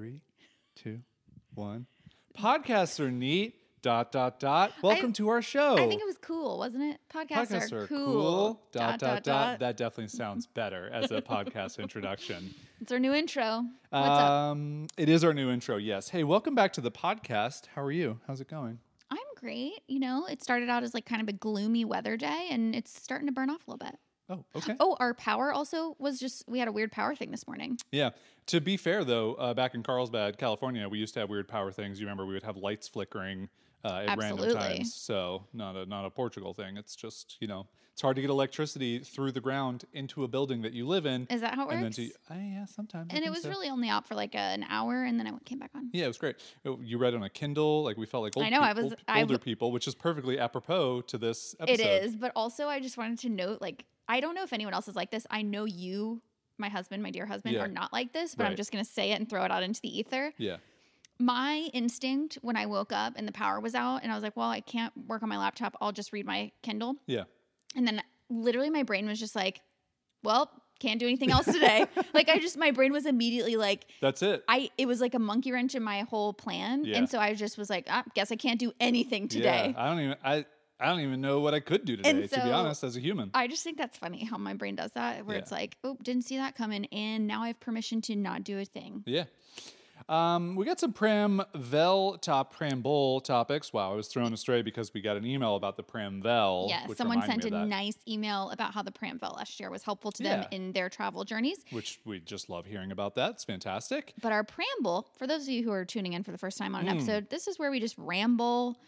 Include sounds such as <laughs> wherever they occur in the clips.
Three, two, one. Podcasts are neat. Dot dot dot. Welcome I- to our show. I think it was cool, wasn't it? Podcasts, Podcasts are, are cool. Dot, dot dot That definitely sounds better as a podcast introduction. <laughs> It's our new intro. What's up? Um, it is our new intro. Yes. Hey, welcome back to the podcast. How are you? How's it going? I'm great. You know, it started out as like kind of a gloomy weather day, and it's starting to burn off a little bit. Oh, okay. Oh, our power also was just we had a weird power thing this morning. Yeah. To be fair, though, uh, back in Carlsbad, California, we used to have weird power things. You remember we would have lights flickering uh, at random Absolutely. times. So not a not a Portugal thing. It's just you know it's hard to get electricity through the ground into a building that you live in. Is that how it and then works? to uh, yeah, sometimes. And it was so. really only out for like an hour, and then I came back on. Yeah, it was great. Uh, You read on a Kindle, like we felt like old, I know, pe- I was- old- older w- people, which is perfectly apropos to this episode. It is, but also I just wanted to note, like, I don't know if anyone else is like this. I know you, my husband, my dear husband, Yeah. are not like this, but I'm just gonna say it and throw it out into the ether. Yeah. my instinct when I woke up and the power was out, and I was like, well, I can't work on my laptop. I'll just read my Kindle. Yeah. And then literally my brain was just like, well, can't do anything else today. <laughs> like I just my brain was immediately like That's it. I it was like a monkey wrench in my whole plan. Yeah. And so I just was like, ah, guess I can't do anything today. Yeah. I don't even I I don't even know what I could do today, And to be honest, as a human. I just think that's funny how my brain does that, where Yeah. it's like, oh, didn't see that coming, and now I have permission to not do a thing. Yeah. Um, we got some Pram Vel top Pram Bowl topics. Wow, I was thrown astray because we got an email about the Pram Vel. Yeah, someone sent a nice email about how the Pramville last year was helpful to them Yeah. in their travel journeys. Which we just love hearing about that. It's fantastic. But our preamble, for those of you who are tuning in for the first time on an Mm. episode, this is where we just ramble.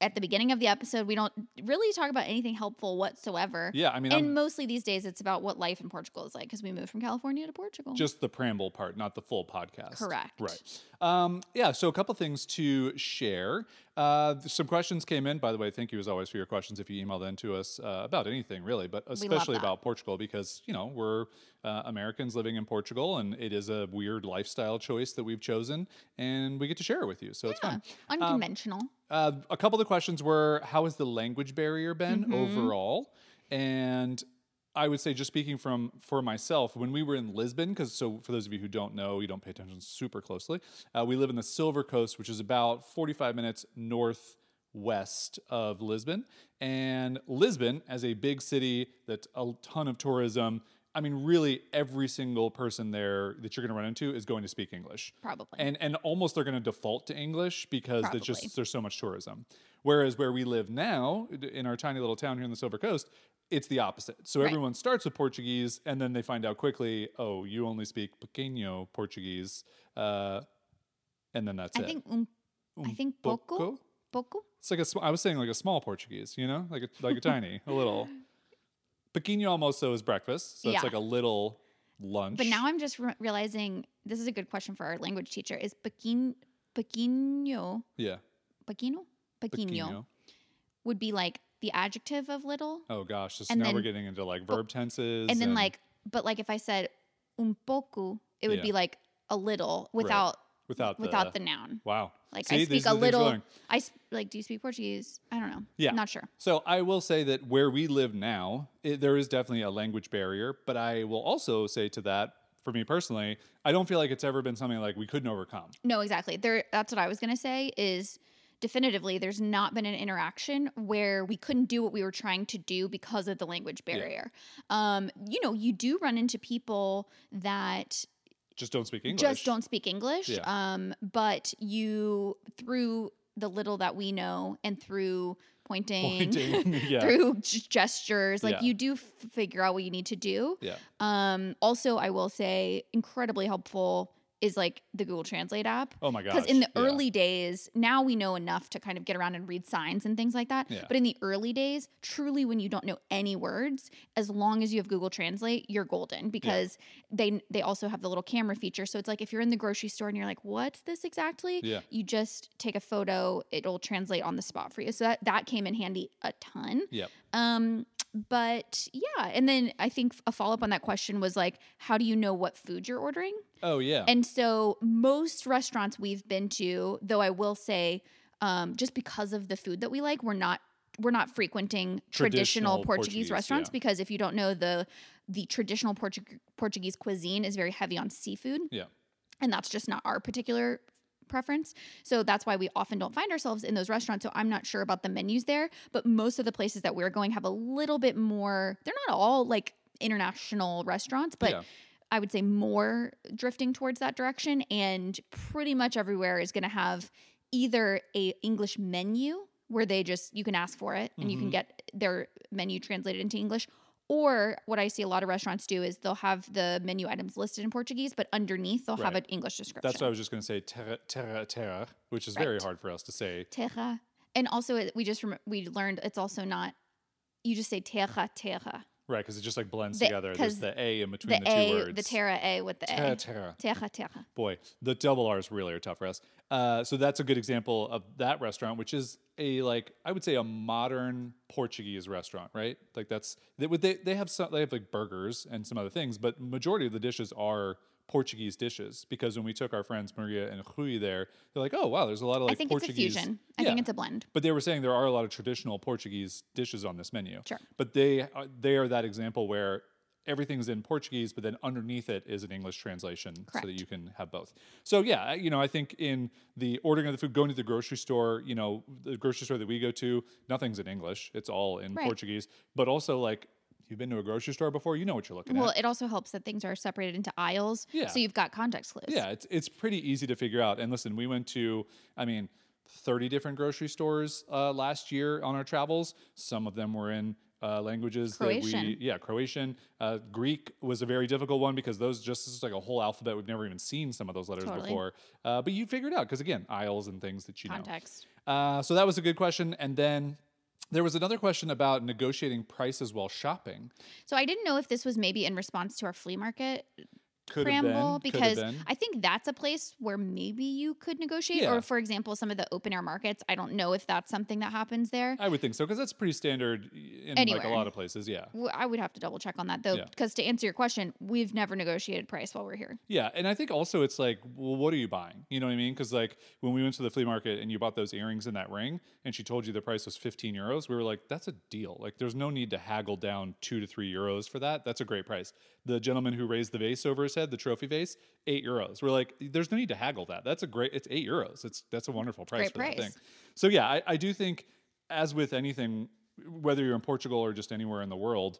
At the beginning of the episode, we don't really talk about anything helpful whatsoever. Yeah, I mean, and I'm mostly these days, it's about what life in Portugal is like because we moved from California to Portugal. just the preamble part, not the full podcast. Correct. Right. Um, yeah, so a couple things to share. Uh, some questions came in. By the way, thank you as always for your questions if you emailed in to us uh, about anything, really, but especially about Portugal because, you know, we're uh, Americans living in Portugal and it is a weird lifestyle choice that we've chosen and we get to share it with you. So it's Yeah, fun. unconventional. Uh, a couple of the questions were how has the language barrier been Mm-hmm. overall? And I would say, just speaking from for myself, when we were in Lisbon, because so for those of you who don't know, you don't pay attention super closely. Uh, we live in the Silver Coast, which is about forty-five minutes northwest of Lisbon. And Lisbon, as a big city that's a ton of tourism, I mean, really every single person there that you're going to run into is going to speak English Probably. and and almost they're going to default to English because Probably. there's just there's so much tourism. Whereas where we live now in our tiny little town here in the Silver Coast, it's the opposite. So Right. everyone starts with Portuguese and then they find out quickly, oh, you only speak pequeno Portuguese, uh, and then that's I it. think um, I think poco, pouco? poco. It's like a I was saying like a small Portuguese, you know, like a, like a tiny, a little. Pequeno almost is breakfast, so Yeah. it's like a little lunch. But now I'm just re- realizing this is a good question for our language teacher. Is pequin, pequeno, yeah, pequeno pequeno. would be like the adjective of little, Oh gosh, just And now we're getting into like verb tenses, and then like, but like if I said un poco, it would Yeah. be like a little without without without the, the noun. wow. Like See, I speak a the things we're little. I sp- like. Do you speak Portuguese? I don't know. Yeah. not sure. So I will say that where we live now, it, there is definitely a language barrier. But I will also say to that, for me personally, I don't feel like it's ever been something like we couldn't overcome. No, exactly. There. That's what I was gonna say. Is definitively there's not been an interaction where we couldn't do what we were trying to do because of the language barrier. Um, you know, you do run into people that Just don't speak English. just don't speak English. Yeah. Um, but you through the little that we know and through pointing, Pointing, <laughs> <laughs> yeah. through g- gestures, like Yeah. you do f- figure out what you need to do. Yeah. Um, also, I will say, incredibly helpful is like the Google Translate app. Oh my god! Because in the yeah. early days, now we know enough to kind of get around and read signs and things like that. Yeah. But in the early days, truly, when you don't know any words, as long as you have Google Translate, you're golden because they they also have the little camera feature. So it's like if you're in the grocery store and you're like, "What's this exactly?" Yeah. You just take a photo; it'll translate on the spot for you. So that that came in handy a ton. Yeah. Um, but yeah, and then I think a follow up on that question was like, how do you know what food you're ordering? Oh yeah. And so most restaurants we've been to, though I will say, um, just because of the food that we like, we're not we're not frequenting traditional, Traditional Portuguese, Portuguese, restaurants yeah. because if you don't know the the traditional Portu- Portuguese cuisine is very heavy on seafood yeah. and that's just not our particular preference. So that's why we often don't find ourselves in those restaurants. So I'm not sure about the menus there, but most of the places that we're going have a little bit more. They're not all like international restaurants, but Yeah. I would say more drifting towards that direction and pretty much everywhere is going to have either a English menu where they just you can ask for it and you can Mhm. get their menu translated into English or what I see a lot of restaurants do is they'll have the menu items listed in Portuguese, but underneath they'll have an English description. That's what I was just going to say. Terra, terra, terra, which is very hard for us to say. terra. And also, we just rem- we learned it's also not. You just say terra terra. Right, because it just like blends The- together. There's the A in between The, the, two a, words. the terra a with the Terra, a. terra. Terra terra. Boy, the double R's really are tough for us. Uh, so that's a good example of that restaurant, which is a like I would say a modern Portuguese restaurant, right? Like that's they would they, they have some they have like burgers and some other things, but majority of the dishes are Portuguese dishes because when we took our friends Maria and Rui there, they're like, oh wow, there's a lot of like I think Portuguese. it's a fusion. I Yeah. think it's a blend. But they were saying there are a lot of traditional Portuguese dishes on this menu. Sure. But they are, they are that example where everything's in Portuguese, but then underneath it is an English translation, so that you can have both. So yeah, you know, I think in the ordering of the food, going to the grocery store, you know, the grocery store that we go to, nothing's in English; it's all in Right. Portuguese. But also, like, you've been to a grocery store before, you know what you're looking Well, at. Well, it also helps that things are separated into aisles, Yeah. so you've got context clues. Yeah, it's it's pretty easy to figure out. And listen, we went to, I mean, 30 different grocery stores uh, last year on our travels. Some of them were in uh, languages that Croatian. we, yeah, Croatian. Uh, Greek was a very difficult one because those just is like a whole alphabet. We've never even seen some of those letters Totally. before. Uh, but you figured out because again, aisles and things that you Context. know. Uh, so that was a good question. And then there was another question about negotiating prices while shopping. So I didn't know if this was maybe in response to our flea market Could been. because. I think that's a place where maybe you could negotiate. Yeah. Or for example, some of the open air markets. I don't know if that's something that happens there. I would think so because that's pretty standard in like a lot of places. Yeah. I would have to double check on that though, Yeah. because to answer your question, we've never negotiated price while we're here. Yeah, and I think also it's like, well, what are you buying? You know what I mean? Because like when we went to the flea market and you bought those earrings and that ring, and she told you the price was fifteen euros, we were like, that's a deal. Like, there's no need to haggle down two to three euros for that. That's a great price. The gentleman who raised the vase over the trophy vase, eight euros. We're like, there's no need to haggle that. That's a great. It's eight euros. It's that's a wonderful price Great for that price. thing. So yeah, I, I do think, as with anything, whether you're in Portugal or just anywhere in the world,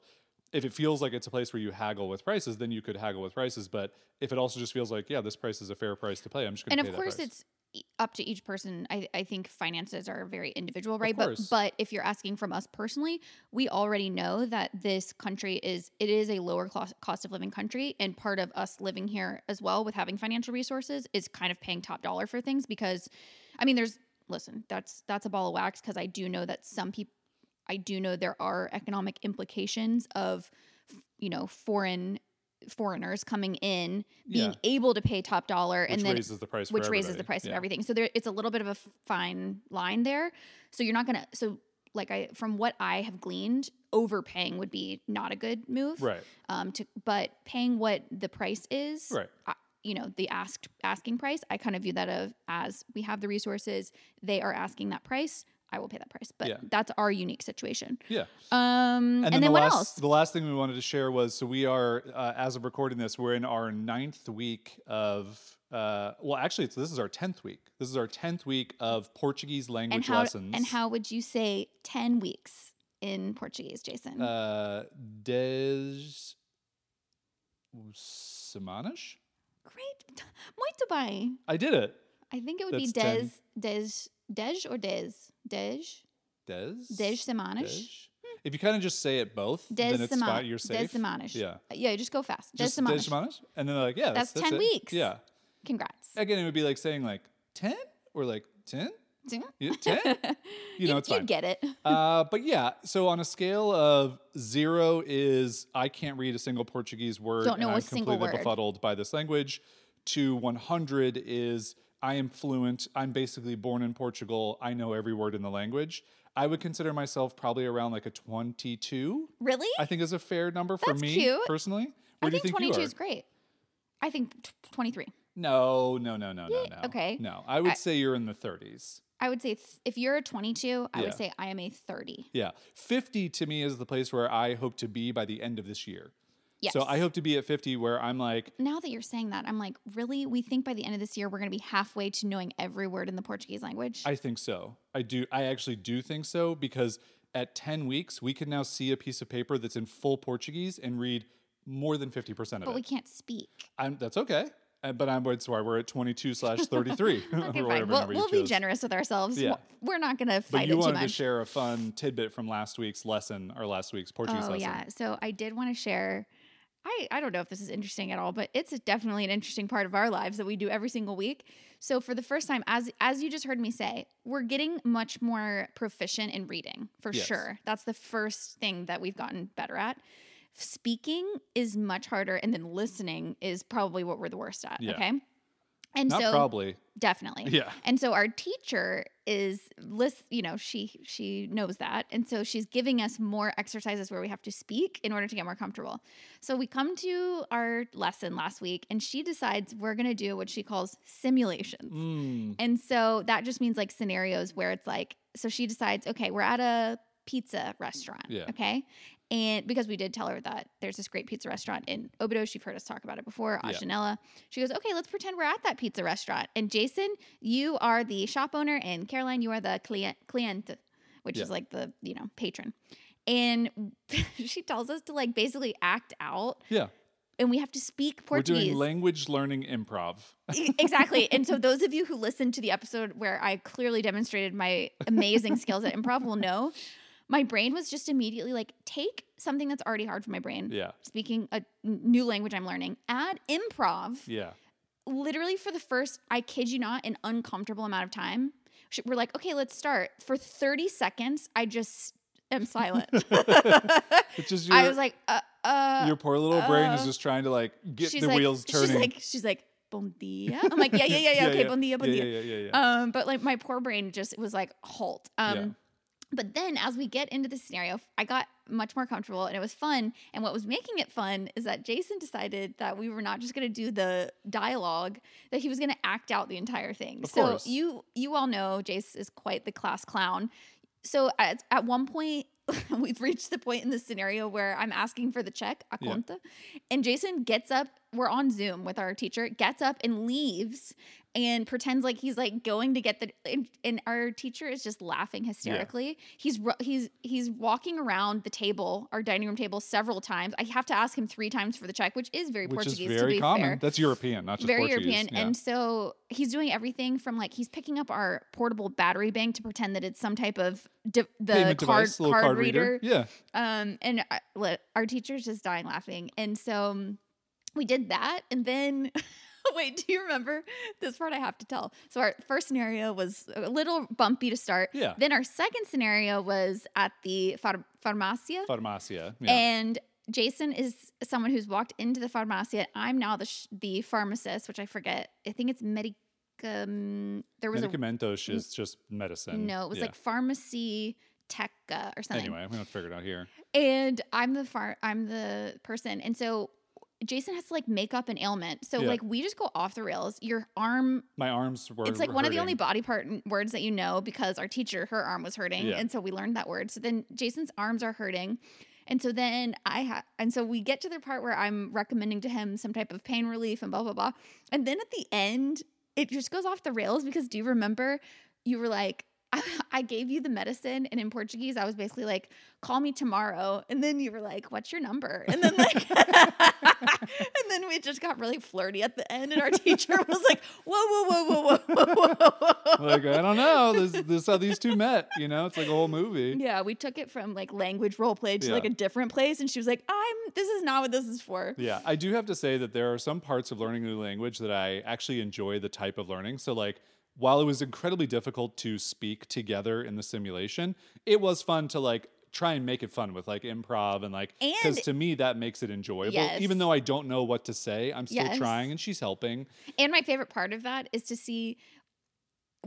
if it feels like it's a place where you haggle with prices, then you could haggle with prices. But if it also just feels like, yeah, this price is a fair price to pay, I'm just going And to of pay course, that price. it's up to each person. I, I think finances are very individual, right? But but if you're asking from us personally, we already know that this country is it is a lower cost cost of living country, and part of us living here as well with having financial resources is kind of paying top dollar for things because, I mean, there's listen, that's that's a ball of wax because I do know that some people, I do know there are economic implications of, you know, foreign foreigners coming in being Yeah. able to pay top dollar which and then raises the price, which raises the price of everything. So there, it's a little bit of a fine line there. So you're not gonna. So like I, from what I have gleaned, overpaying would be not a good move. Right, Um. To but paying what the price is. right. I, you know the asked asking price. I kind of view that of as we have the resources. They are asking that price. I will pay that price. But Yeah. that's our unique situation. Yeah. Um. And, then, the what last, else? The last thing we wanted to share was so we are, uh, as of recording this, we're in our ninth week of. Uh, well, actually, it's, this is our tenth week. This is our tenth week of Portuguese And language how lessons. and how would you say ten weeks in Portuguese, Jason? Uh, des semanas. Great. <laughs> Muito bem. I did it. I think it would be That's des, 10. des, des or des, des, Des. semanas. Des. If you kind of just say it both, Des then it's sema- fine. You're safe. Des semanas. Yeah. Yeah, just go fast. Des Just semanas. des semanas, and then they're like, yeah, That's that's, 10 it. weeks. Yeah. Congrats. Again, it would be like saying like 10 or like 10? you Yeah, 10? <laughs> You know, it's you fine. get it. Uh, but yeah, so on a scale of zero is I can't read a single Portuguese word. Don't know and a I'm single completely word. befuddled by this language. To 100 is I am fluent. I'm basically born in Portugal. I know every word in the language. I would consider myself probably around like a 22. Really? I think is a fair number for That's me cute. personally. I Where you think think you 22 are? is great. I think t- 23. No, no, no, no, no, no. okay. No, I would I- say you're in the 30s. I would say th- if you're a 22, I Yeah. would say I am a 30. Yeah. 50 to me is the place where I hope to be by the end of this year. Yes. So I hope to be at 50 where I'm like, now that you're saying that, I'm like, really? We think by the end of this year, we're going to be halfway to knowing every word in the Portuguese language? I think so. I do. I actually do think so because at 10 weeks, we can now see a piece of paper that's in full Portuguese and read more than 50% of it. but we can't speak. I'm, that's okay. Uh, But I'm, that's why we're at 22 slash <laughs> 33. Okay, <laughs> fine. We'll, we'll be generous with ourselves. Yeah. We're not going to But fight you it too wanted to share a fun tidbit from last week's lesson, or last week's Portuguese Oh lesson. yeah. So I did want to share. I I don't know if this is interesting at all, but it's definitely an interesting part of our lives that we do every single week. So for the first time, as as you just heard me say, we're getting much more proficient in reading for Yes. sure. That's the first thing that we've gotten better at. Speaking is much harder, and then listening is probably what we're the worst at. Yeah. Okay. And Not so probably. definitely Yeah. and so our teacher is list you know she she knows that and so she's giving us more exercises where we have to speak in order to get more comfortable so we come to our lesson last week and she decides we're going to do what she calls simulations Mm, and so that just means like scenarios where it's like so she decides okay we're at a pizza restaurant Yeah. okay and because we did tell her that there's this great pizza restaurant in Obidos, you've heard us talk about it before, Yeah. Ajanella. She goes, okay, let's pretend we're at that pizza restaurant. And Jason, you are the shop owner, and Caroline, you are the client, client which Yeah. is like the you know patron. And <laughs> she tells us to like basically act out, yeah. and we have to speak Portuguese. We're doing language learning improv. Exactly. And so those of you who listened to the episode where I clearly demonstrated my amazing skills at improv will know my brain was just immediately like take something that's already hard for my brain. Yeah. Speaking a new language I'm learning, add improv. Yeah. Literally for the first, I kid you not, an uncomfortable amount of time. We're like, okay, let's start. For 30 seconds, I just am silent. <laughs> Just <laughs> your, I was like, uh, uh, your poor little brain is uh, just trying to like get the like, wheels turning. She's like, she's like, bon dia. I'm like, yeah, yeah, yeah, yeah. <laughs> okay, bon dia, bon yeah, dia. Yeah, yeah, yeah, yeah. Um, but like my poor brain just was like halt. Um, Yeah. But then as we get into the scenario, I got much more comfortable and it was fun. And what was making it fun is that Jason decided that we were not just going to do the dialogue; that he was going to act out the entire thing. Of so course. you you all know Jace is quite the class clown. So at, at one point. <laughs> We've reached the point in the scenario where I'm asking for the check, a Yeah. and Jason gets up. We're on Zoom with our teacher, gets up and leaves and pretends like he's like going to get the and, and our teacher is just laughing hysterically. He's he's he's walking around the table, our dining room table several times. I have to ask him 3 times for the check, which is very Which Portuguese is very to be common. fair. That's European, not just Very Portuguese. European. Yeah. And so he's doing everything from like he's picking up our portable battery bank to pretend that it's some type of di- the Payment card device, card, card reader. Yeah. Um, and uh, li- our teacher's just dying laughing. And so we did that. And then, <laughs> <laughs> wait, do you remember this part I have to tell? So our first scenario was a little bumpy to start. Yeah. Then our second scenario was at the phar- farmacia. Farmacia. Yeah. And Jason is someone who's walked into the farmacia. I'm now the sh- the pharmacist, which I forget. I think it's medicum. There was a Medicamentos is mm. just medicine. no. It was Yeah. like pharmacy teca or something. Anyway, I'm gonna figure it out here. And I'm the far I'm the person. And so Jason has to like make up an ailment. So Yeah. like we just go off the rails. Your arm My arms were. it's like one of the only body part words that you know because our teacher, her arm was hurting. Yeah. And so we learned that word. So then Jason's arms are hurting. And so then I have, and so we get to the part where I'm recommending to him some type of pain relief and blah, blah, blah. And then at the end, it just goes off the rails because do you remember you were like, I, <laughs> I gave you the medicine, and in Portuguese, I was basically like, "Call me tomorrow," and then you were like, "What's your number?" And then like, <laughs> and then we just got really flirty at the end, and our teacher was like, "Whoa, whoa, whoa, whoa, whoa, whoa, whoa, whoa." like I don't know. This <laughs> this is how these two met. You know, it's like a whole movie. Yeah, we took it from like language role play to like a different place, and she was like, "I'm. This is not what this is for." Yeah, I do have to say that there are some parts of learning a new language that I actually enjoy the type of learning. So, like, while it was incredibly difficult to speak together in the simulation, it was fun to like try and make it fun with like improv and like because to me that makes it enjoyable. Yes. Even though I don't know what to say, I'm still Yes. trying and she's helping. And my favorite part of that is to see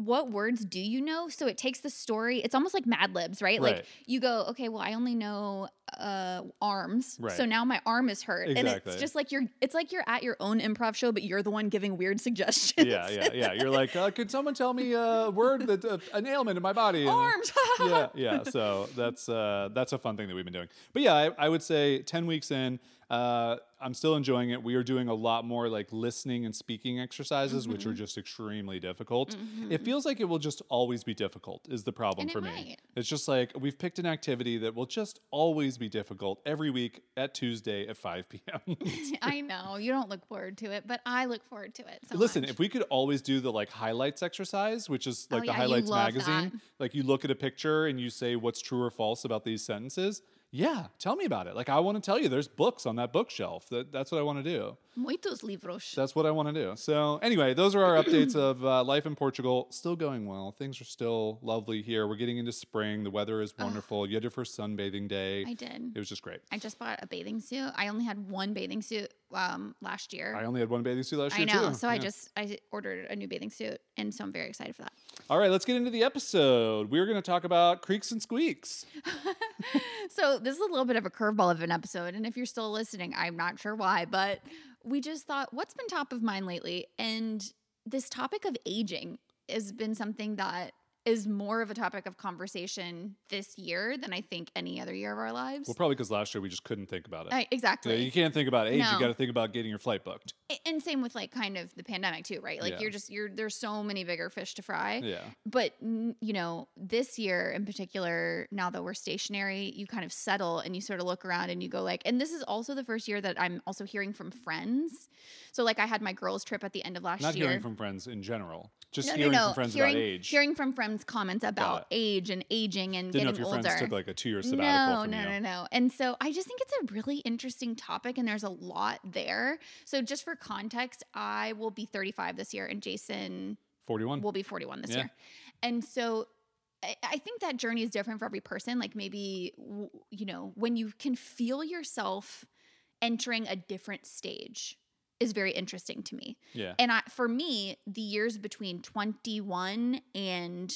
what words do you know? So it takes the story. It's almost like Mad Libs, right? Like you go, okay, well, I only know uh arms. So now my arm is hurt. And it's just like you're it's like you're at your own improv show, but you're the one giving weird <laughs> suggestions. Yeah, yeah, yeah. You're like, uh, could someone tell me a word that uh, an ailment in my body? And- Arms. <laughs> yeah, yeah. So that's uh, that's a fun thing that we've been doing. But yeah, I, I would say ten weeks in, uh, I'm still enjoying it. We are doing a lot more like listening and speaking exercises, which Mm-hmm. are just extremely difficult. It feels like it will just always be difficult. Is the problem And it for me? might. It's just like we've picked an activity that will just always be difficult every week at Tuesday at 5 p.m. <laughs> I know. You don't look forward to it, but I look forward to it. So Listen, much. if we could always do the like highlights exercise, which is Oh, like the yeah, highlights magazine, that. like you look at a picture and you say what's true or false about these sentences. Yeah, tell me about it. Like I want to tell you, there's books on that bookshelf. That that's what I want to do. Muitos livros. That's what I want to do. So anyway, those are our updates of uh, life in Portugal. Still going well. Things are still lovely here. We're getting into spring. The weather is wonderful. You had your first sunbathing day. I did. It was just great. I just bought a bathing suit. I only had one bathing suit um last year. I only had one bathing suit last I year know. too. So I just I ordered a new bathing suit, and so I'm very excited for that. All right, let's get into the episode. We're going to talk about creaks and squeaks. <laughs> So this is a little bit of a curveball of an episode, and if you're still listening, I'm not sure why, but we just thought, what's been top of mind lately? And this topic of aging has been something that is more of a topic of conversation this year than I think any other year of our lives. Well, probably because last year we just couldn't think about it. I- Yeah, exactly. you can't think about age. No. You got to think about getting your flight booked. And same with like kind of the pandemic too, right? Like Yeah. you're just you're there's so many bigger fish to fry. Yeah. but you know this year in particular now that we're stationary you kind of settle and you sort of look around and you go like and this is also the first year that i'm also hearing from friends so like i had my girls trip at the end of last Not year Not hearing from friends in general. Just no, hearing no, no. from friends hearing, about age. hearing from friends comments about age and aging and Didn't getting your older friends took like a two-year sabbatical no, no, you. no, no. And so I just think it's a really interesting topic, and there's a lot there. So just for context, I will be 35 this year, and Jason 41. will be 41 this Yeah. year. And so I, I think that journey is different for every person. Like maybe, you know, when you can feel yourself entering a different stage is very interesting to me. yeah. And I, for me, the years between 21 and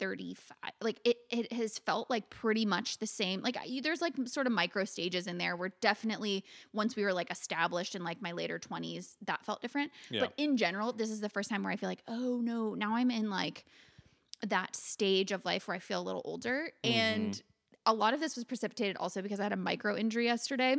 35 like it it has felt like pretty much the same like I, there's like sort of micro stages in there where definitely once we were like established in like my later 20s that felt different Yeah. but in general this is the first time where i feel like oh no now i'm in like that stage of life where i feel a little older mm-hmm. and a lot of this was precipitated also because i had a micro injury yesterday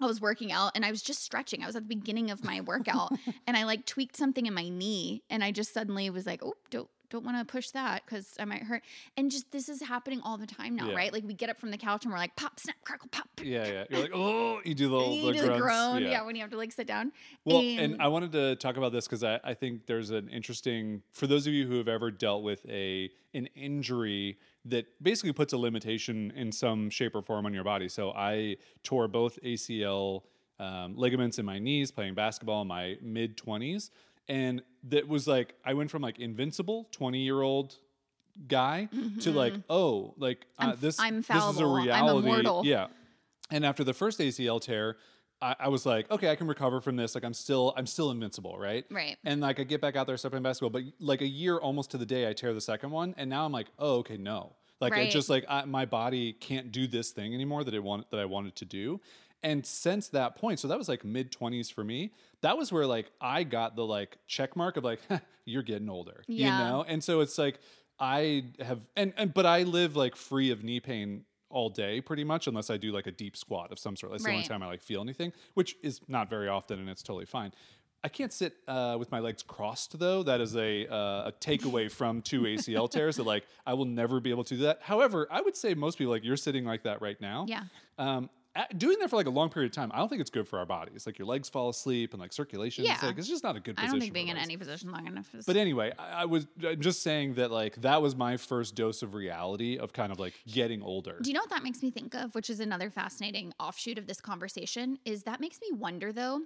I was working out and I was just stretching. I was at the beginning of my workout <laughs> and I like tweaked something in my knee and I just suddenly was like, "Oh, don't don't want to push that cuz I might hurt." And just this is happening all the time now, Yeah. right? Like we get up from the couch and we're like, "Pop, snap, crackle, pop." Yeah, yeah. You're like, oh, you do the, <laughs> You the, do the groan, yeah. when you have to like sit down. Well, and, I wanted to talk about this because I, I think there's an interesting for those of you who have ever dealt with a an injury that basically puts a limitation in some shape or form on your body. So I tore both ACL um, ligaments in my knees playing basketball in my mid 20s, and that was like I went from like invincible 20 year old guy to like oh like uh, Mm-hmm. I'm this I'm this is a reality. yeah. And after the first ACL tear, I, I was like, okay, I can recover from this. Like I'm still, I'm still invincible, right? Right. And like I get back out there, start playing basketball. But like a year almost to the day, I tear the second one, and now I'm like, oh, okay, no. Like it Right. just like I, my body can't do this thing anymore that I want that I wanted to do. And since that point, so that was like mid twenties for me. That was where like I got the like check mark of like <laughs> you're getting older, Yeah. you know. And so it's like I have and and but I live like free of knee pain all day pretty much unless I do like a deep squat of some sort. That's the only time I like feel anything, which is not very often and it's totally fine. I can't sit uh, with my legs crossed though. That is a uh, a takeaway <laughs> from two ACL tears that like I will never be able to do that. However, I would say most people like you're sitting like that right now. Yeah. Um, doing that for like a long period of time, I don't think it's good for our bodies. Like your legs fall asleep and like circulation. It's Yeah. like it's just not a good position. I don't think being in any position long enough is. But anyway, I, I was I'm just saying that like that was my first dose of reality of kind of like getting older. Do you know what that makes me think of? Which is another fascinating offshoot of this conversation. Is that makes me wonder though,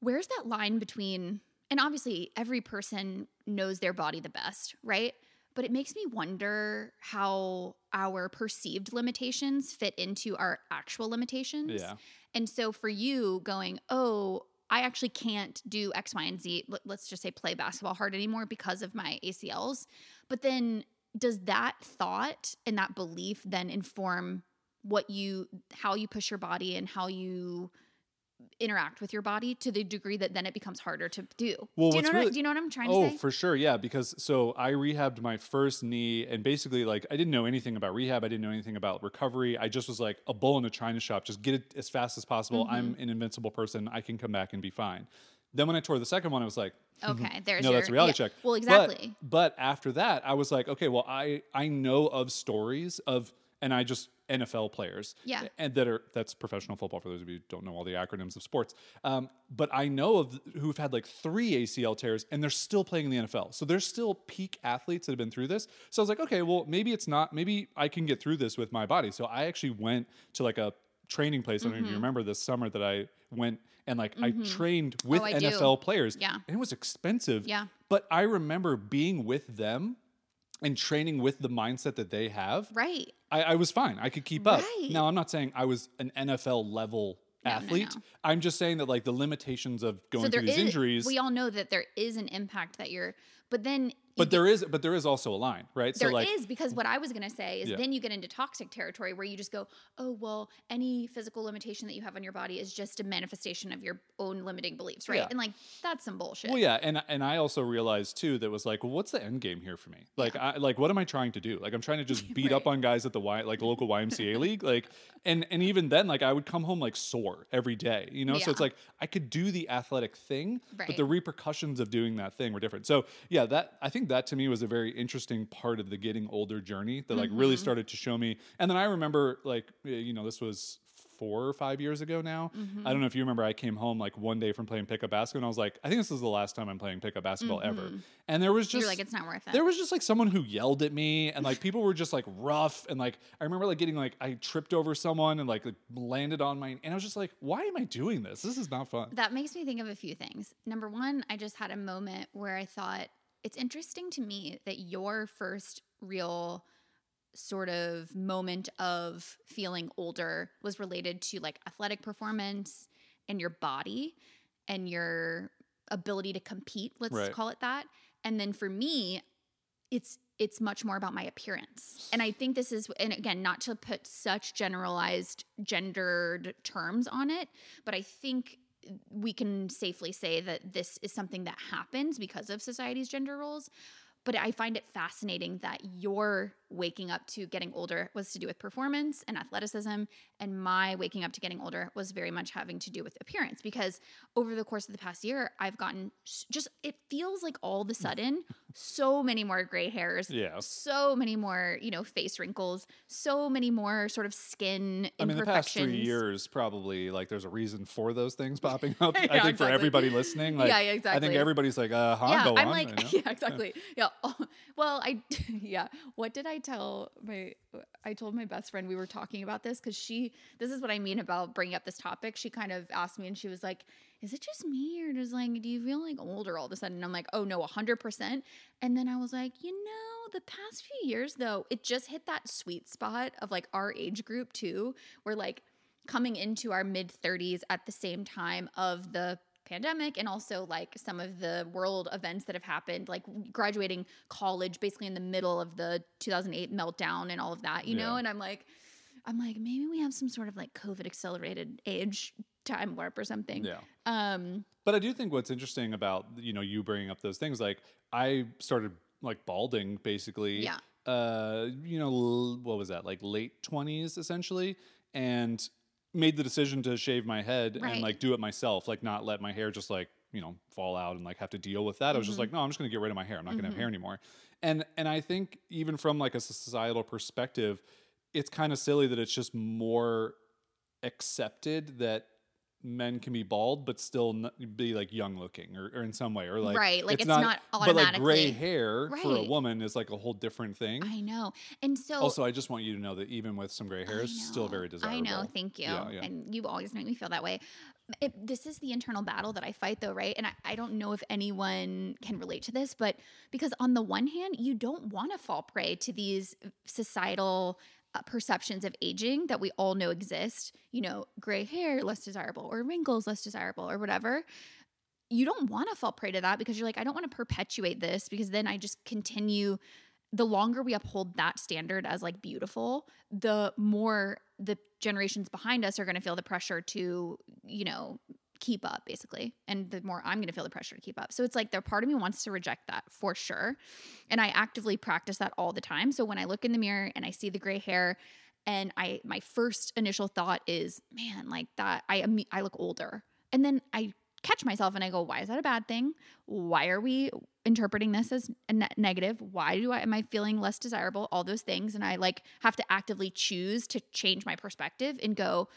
where's that line between? And obviously, every person knows their body the best, right? But it makes me wonder how our perceived limitations fit into our actual limitations. Yeah. And so for you going, oh, I actually can't do X, Y, and Z, let- let's just say play basketball hard anymore because of my ACLs. But then does that thought and that belief then inform what you, how you push your body and how you interact with your body to the degree that then it becomes harder to do? Well, do, you know what, really- I- do you know what I'm trying Oh, to say? Oh, for sure, yeah. Because so I rehabbed my first knee, and basically, like, I didn't know anything about rehab. I didn't know anything about recovery. I just was like a bull in a china shop. Just get it as fast as possible. I'm Mm-hmm. an invincible person. I can come back and be fine. Then when I tore the second one, I was like, okay, there's no, your, that's a reality yeah. check. Well, But- exactly. But, after that, I was like, okay, well, I I know of stories of, and I just NFL players, Yeah. and that are that's professional football for those of you who don't know all the acronyms of sports. Um, but I know of who've had like three ACL tears and they're still playing in the NFL. So they're still peak athletes that have been through this. So I was like, okay, well, maybe it's not. Maybe I can get through this with my body. So I actually went to like a training place. I don't know Mm-hmm. if you remember this summer that I went and like I trained with Oh, I do. NFL players. Yeah. And it was expensive. Yeah. But I remember being with them and training with the mindset that they have. Right. I, I was fine. I could keep up. Right. Now, I'm not saying I was an NFL level No, no, athlete. no. I'm just saying that like the limitations of going so through these is- injuries. We all know that there is an impact that you're, but then but there is, but there is also a line, right? There so is because what I was going to say is Yeah. then you get into toxic territory where you just go, oh, well, any physical limitation that you have on your body is just a manifestation of your own limiting beliefs, right? Yeah. And like, that's some bullshit. well, yeah, and and I also realized too that was like, well, what's the end game here for me? Like, I like, what am I trying to do? Like, I'm trying to just <laughs> beat up on guys at the y like local YMCA <laughs> league, like, and and even then, like, I would come home like sore every day, you know. So it's like I could do the athletic thing, but the repercussions of doing that thing were different. So yeah, that I think that to me was a very interesting part of the getting older journey that like Mm-hmm. really started to show me. And then I remember like you know this was four or five years ago now. Mm-hmm. I don't know if you remember. I came home like one day from playing pickup basketball, and I was like, I think this is the last time I'm playing pickup basketball ever. And there was just Mm-hmm. You're like, it's not worth it. there was just like someone who yelled at me and like people were just like rough and like I remember like getting like I tripped over someone and like, like landed on my and I was just like why am I doing this? This is not fun. that makes me think of a few things. Number one, I just had a moment where I thought it's interesting to me that your first real sort of moment of feeling older was related to like athletic performance and your body and your ability to compete, let's Right. call it that. And then for me, it's it's much more about my appearance. And I think this is and again, not to put such generalized gendered terms on it, but I think we can safely say that this is something that happens because of society's gender roles. But I find it fascinating that your waking up to getting older was to do with performance and athleticism, and my waking up to getting older was very much having to do with appearance. Because over the course of the past year, I've gotten just, it feels like all of a sudden, so many more gray hairs, Yeah. so many more, you know, face wrinkles, so many more sort of skin I mean, the past three years, probably like there's a reason for those things popping <laughs> up. I Yeah, think for everybody listening, like Yeah, I exactly. think everybody's like, uh, huh, yeah, go I'm on. like, you know? <laughs> yeah, exactly. Yeah. <laughs> Well, I, yeah. What did I tell my? I told my best friend we were talking about this because she. This is what I mean about bringing up this topic. She kind of asked me, and she was like, "Is it just me, or does like, do you feel like older all of a sudden?" And I'm like, "Oh no, hundred percent." And then I was like, you know, the past few years though, it just hit that sweet spot of like our age group too, where like coming into our mid 30s at the same time of the pandemic and also like some of the world events that have happened like graduating college basically in the middle of the 2008 meltdown and all of that you know and i'm like i'm like maybe we have some sort of like covid accelerated age time warp or something yeah. um But I do think what's interesting about you know you bringing up those things, like I started like balding basically. Yeah. Uh, you know, what was that? Like late twenties essentially, and made the decision to shave my head Right. and like do it myself, like not let my hair just like you know fall out and like have to deal with that. I was just mm-hmm. like, no, I'm just going to get rid of my hair. I'm not going to have hair mm-hmm. anymore. And and I think even from like a societal perspective, it's kind of silly that it's just more accepted that men can be bald but still be like young looking or, or in some way or like Right, like, it's not but like gray automatically- hair for a woman is like a whole different thing I know. And so also i just want you to know that even with some gray hair it's still very desirable I know. Thank you. Yeah, yeah. And you always make me feel that way. It, this is the internal battle that I fight, though, right? And I, I don't know if anyone can relate to this, but because on the one hand, you don't want to fall prey to these societal uh, perceptions of aging that we all know exist. You know, gray hair less desirable, or wrinkles less desirable, or whatever. You don't want to fall prey to that because you're like, I don't want to perpetuate this because then I just continue the longer we uphold that standard as like beautiful, the more the generations behind us are going to feel the pressure to, you know, keep up basically. And the more I'm going to feel the pressure to keep up. So it's like the part of me wants to reject that for sure. And I actively practice that all the time. So when I look in the mirror and I see the gray hair and I my first initial thought is, man, like that I I look older. And then I catch myself and I go, why is that a bad thing? Why are we interpreting this as a ne- negative? Why do I am I feeling less desirable? All those things and I like have to actively choose to change my perspective and go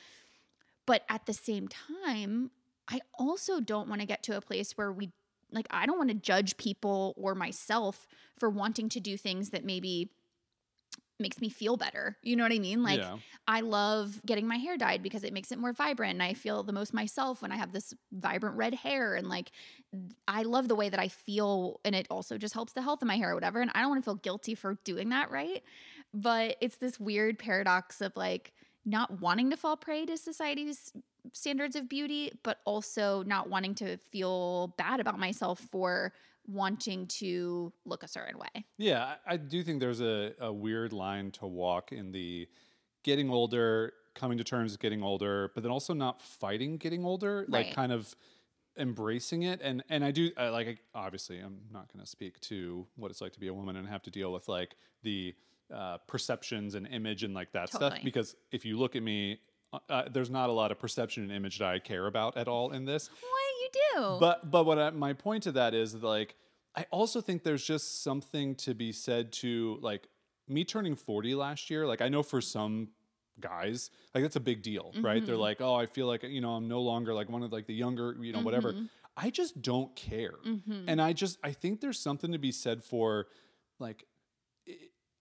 but at the same time, I also don't want to get to a place where we like I don't want to judge people or myself for wanting to do things that maybe makes me feel better. You know what I mean? Like yeah I love getting my hair dyed because it makes it more vibrant and I feel the most myself when I have this vibrant red hair and like I love the way that I feel and it also just helps the health of my hair or whatever and I don't want to feel guilty for doing that, right? But it's this weird paradox of like not wanting to fall prey to society's standards of beauty but also not wanting to feel bad about myself for wanting to look a certain way. Yeah, I, I do think there's a, a weird line to walk in the getting older, coming to terms with getting older, but then also not fighting getting older, like kind of embracing it. And and I do I, like obviously I'm not going to speak to what it's like to be a woman and have to deal with like the uh, perceptions and image and like that stuff because if you look at me. Uh, uh, there's not a lot of perception and image that I care about at all in this. What you do? But but what I, my point to that is like I also think there's just something to be said to like me turning 40 last year. Like I know for some guys like that's a big deal, right? They're like, "Oh, I feel like you know, I'm no longer like one of like the younger, you know, whatever." I just don't care. And I just I think there's something to be said for like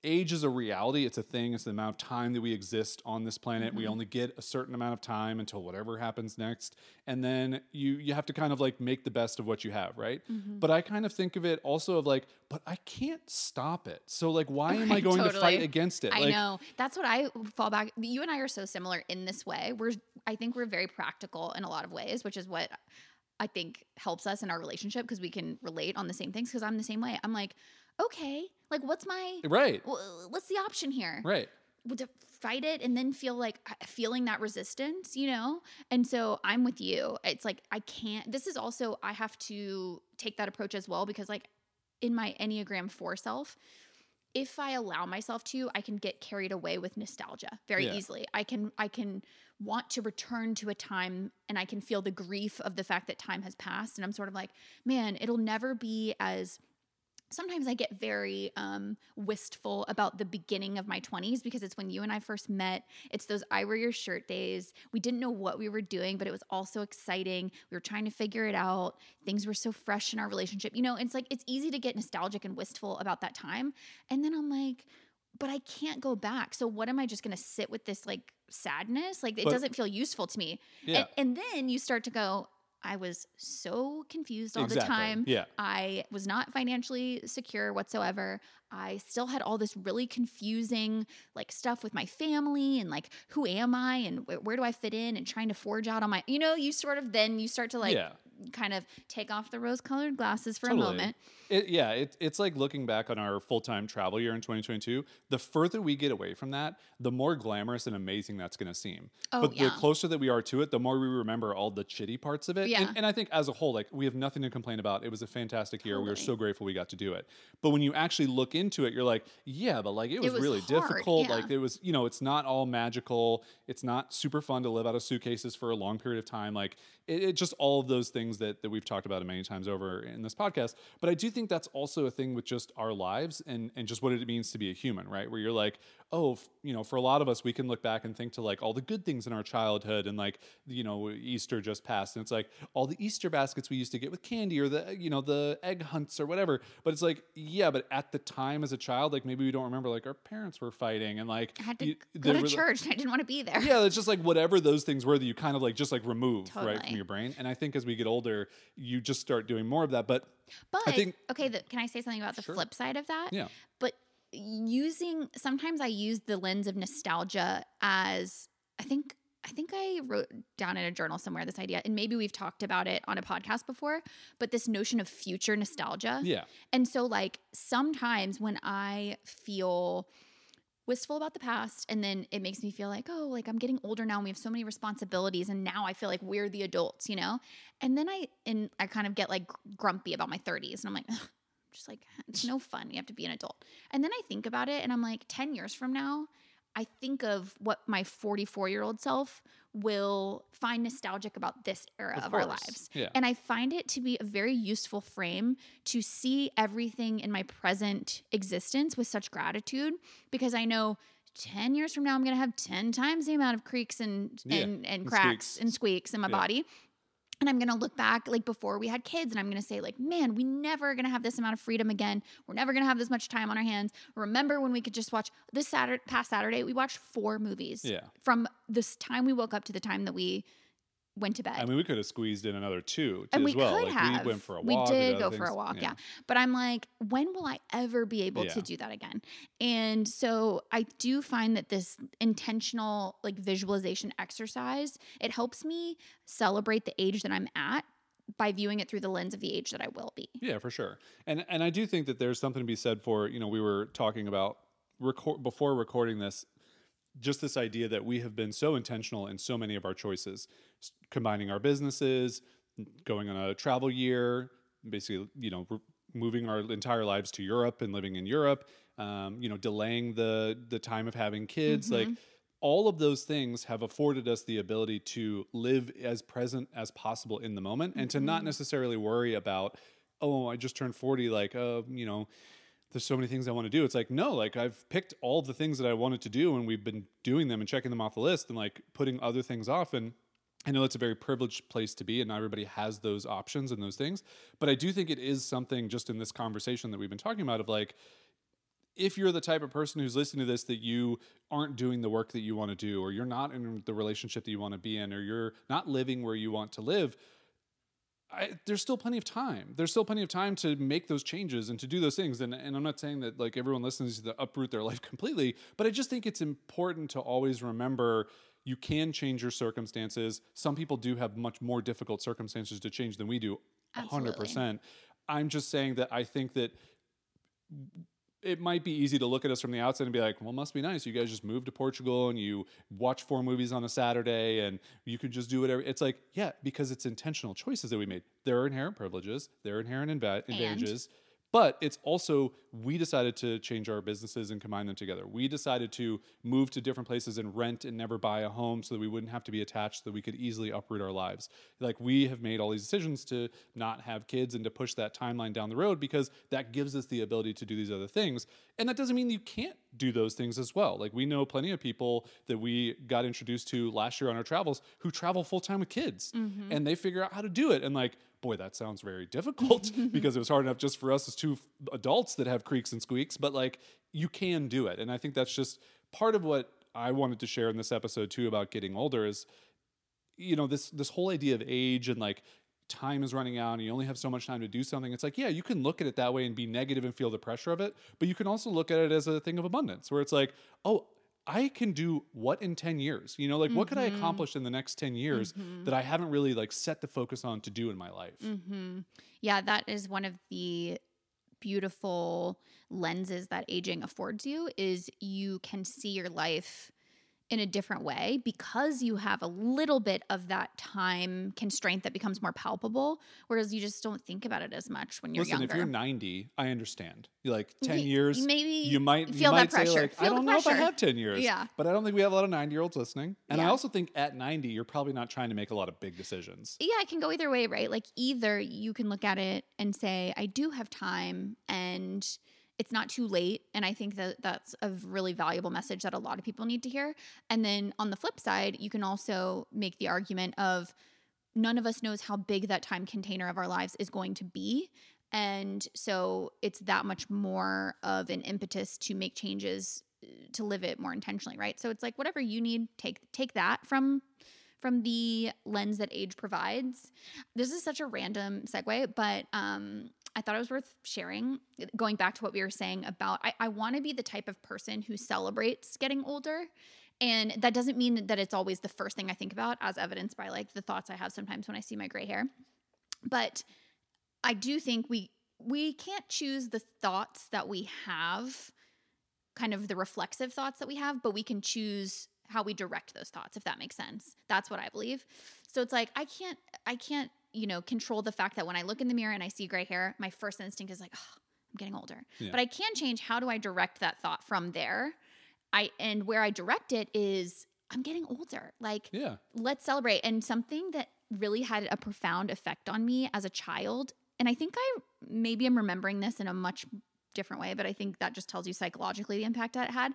age is a reality. It's a thing. It's the amount of time that we exist on this planet. We mm-hmm. only get a certain amount of time until whatever happens next. And then you you have to kind of like make the best of what you have right? Mm-hmm. But i kind of think of it also of like but i can't stop it. So like why am i going to fight against it? I like know. That's what I fall back. You and I are so similar in this way. We're I think we're very practical in a lot of ways, which is what I think helps us in our relationship because we can relate on the same things. Because I'm the same way. I'm like, okay, like what's my right what's the option here? right to fight it and then feel like feeling that resistance, you know? And so I'm with you. It's like I can't this is also I have to take that approach as well because like in my Enneagram 4 self, if I allow myself to, I can get carried away with nostalgia very Yeah. easily. I can I can want to return to a time and I can feel the grief of the fact that time has passed and I'm sort of like, man, it'll never be as sometimes I get very um, wistful about the beginning of my 20s because it's when you and I first met. It's those I wear your shirt days. We didn't know what we were doing, but it was also exciting. We were trying to figure it out. Things were so fresh in our relationship. You know, it's like it's easy to get nostalgic and wistful about that time. And then I'm like, but I can't go back. So what am I just going to sit with this like sadness? Like it But- doesn't feel useful to me. yeah And, and then you start to go, I was so confused all exactly the time. yeah I was not financially secure whatsoever. I still had all this really confusing like stuff with my family and like who am I and wh- where do I fit in and trying to forge out on my you know you sort of then you start to like yeah kind of take off the rose colored glasses for Totally. a moment. It, yeah, it, it's like looking back on our full time travel year in 2022. The further we get away from that, the more glamorous and amazing that's going to seem. Oh, but yeah. the closer that we are to it, the more we remember all the chitty parts of it. Yeah. And, and I think as a whole, like we have nothing to complain about. It was a fantastic year. We were so grateful we got to do it. But when you actually look into it, you're like, yeah, but like it was, was really hard, difficult. yeah. Like it was, you know, it's not all magical. It's not super fun to live out of suitcases for a long period of time. Like it, it just all of those things things that, that we've talked about many times over in this podcast. But I do think that's also a thing with just our lives and, and just what it means to be a human, right? Where you're like, oh, f- you know, for a lot of us, we can look back and think to like all the good things in our childhood and like, you know, Easter just passed. And it's like all the Easter baskets we used to get with candy or the, you know, the egg hunts or whatever. But it's like, yeah, but at the time as a child, like maybe we don't remember like our parents were fighting and like I had to you- go to church. and I didn't want to be there. yeah, it's just like whatever those things were that you kind of like just like remove right from your brain. And I think as we get older, you just start doing more of that. But But I think- okay, the, can I say something about the Sure. flip side of that? yeah, But using sometimes I use the lens of nostalgia as I think I think I wrote down in a journal somewhere this idea, and maybe we've talked about it on a podcast before, but this notion of future nostalgia. yeah, And so, like, sometimes when I feel wistful about the past, and then it makes me feel like, oh, like I'm getting older now and we have so many responsibilities, and now I feel like we're the adults, you know? And then I, and I kind of get like grumpy about my 30s, and I'm like, "Ugh, just like, <laughs> it's no fun. You have to be an adult. And then I think about it, and I'm like, 10 years from now, I think of what my 44 year old self will find nostalgic about this era Of of, our lives. Yeah. And I find it to be a very useful frame to see everything in my present existence with such gratitude because I know 10 years from now I'm going to have 10 times the amount of creaks and Yeah, and, and and cracks squeaks. and squeaks in my Yeah. body. And I'm going to look back like before we had kids and I'm going to say like, man, we never going to have this amount of freedom again. We're never going to have this much time on our hands. Remember when we could just watch this Saturday past Saturday, we watched four movies yeah. from this time we woke up to the time that we went to bed. I mean, we could have squeezed in another two and as we well. could like have. we went for a walk. We did go for a walk, yeah. But I'm like, when will I ever be able Yeah. to do that again? And so I do find that this intentional like visualization exercise, it helps me celebrate the age that I'm at by viewing it through the lens of the age that I will be. Yeah, for sure. And and I do think that there's something to be said for, you know, we were talking about record before recording this just this idea that we have been so intentional in so many of our choices, combining our businesses, going on a travel year, basically, you know, moving our entire lives to Europe and living in Europe, um, you know, delaying the the time of having kids, like all of those things have afforded us the ability to live as present as possible in the moment and to not necessarily worry about oh i just turned 40 like uh you know there's so many things i want to do it's like no like i've picked all the things that i wanted to do and we've been doing them and checking them off the list and like putting other things off and I know it's a very privileged place to be, and not everybody has those options and those things. But I do think it is something just in this conversation that we've been talking about of like, if you're the type of person who's listening to this that you aren't doing the work that you want to do or you're not in the relationship that you want to be in or you're not living where you want to live I, there's still plenty of time. There's still plenty of time to make those changes and to do those things. And, and i'm not saying that like everyone listens to uproot their <laughs> life completely but i just think it's important to always remember you can change your circumstances. Some people do have much more difficult circumstances to change than we do Absolutely. 100% i'm just saying that i think that it might be easy to look at us from the outside and be like, well, it must be nice. You guys just moved to Portugal and you watch four movies on a Saturday and you could just do whatever. It's like, yeah, because it's intentional choices that we made. There are inherent privileges, there are inherent inva- advantages. But it's also, we decided to change our businesses and combine them together. We decided to move to different places and rent and never buy a home so that we wouldn't have to be attached, so that we could easily uproot our lives. Like, we have made all these decisions to not have kids and to push that timeline down the road because that gives us the ability to do these other things. And that doesn't mean you can't do those things as well. Like, we know plenty of people that we got introduced to last year on our travels who travel full time with kids mm-hmm. and they figure out how to do it. And, like, boy, that sounds very difficult <laughs> because it was hard enough just for us as two f- adults that have creaks and squeaks, but like you can do it. And I think that's just part of what I wanted to share in this episode too about getting older is you know this this whole idea of age and like time is running out and you only have so much time to do something it's like yeah you can look at it that way and be negative and feel the pressure of it but you can also look at it as a thing of abundance where it's like oh I can do what in 10 years? You know, like what could I accomplish in the next 10 years that I haven't really like set the focus on to do in my life? hmm Yeah, that is one of the beautiful lenses that aging affords you is you can see your life in a different way because you have a little bit of that time constraint that becomes more palpable whereas you just don't think about it as much when you're Listen, younger if you're 90, I understand. You're like 10 Y- years. maybe you might feel you that might say pressure. like, I Feel the don't know if I have 10 years. Yeah. But I don't think we have a lot of 90 year olds listening. And I also think at 90, you're probably not trying to make a lot of big decisions. yeah, it can go either way, right? Like either you can look at it and say, I do have time and it's not too late. And I think that that's a really valuable message that a lot of people need to hear. And then on the flip side, you can also make the argument of none of us knows how big that time container of our lives is going to be. And so it's that much more of an impetus to make changes to live it more intentionally, right? So it's like whatever you need, take take that from from the lens that age provides. This is such a random segue, but um, I thought it was worth sharing. Going back to what we were saying about, I, I want to be the type of person who celebrates getting older. And that doesn't mean that it's always the first thing I think about, as evidenced by like the thoughts I have sometimes when I see my gray hair. But I do think we we can't choose the thoughts that we have, kind of the reflexive thoughts that we have, but we can choose how we direct those thoughts if that makes sense. That's what I believe. So it's like I can't I can't, you know, control the fact that when I look in the mirror and I see gray hair, my first instinct is like, oh, I'm getting older. Yeah. But I can change how do I direct that thought from there? I and where I direct it is I'm getting older. Like Yeah. let's celebrate. And something that really had a profound effect on me as a child, and I think I maybe I'm remembering this in a much different way, but I think that just tells you psychologically the impact that it had.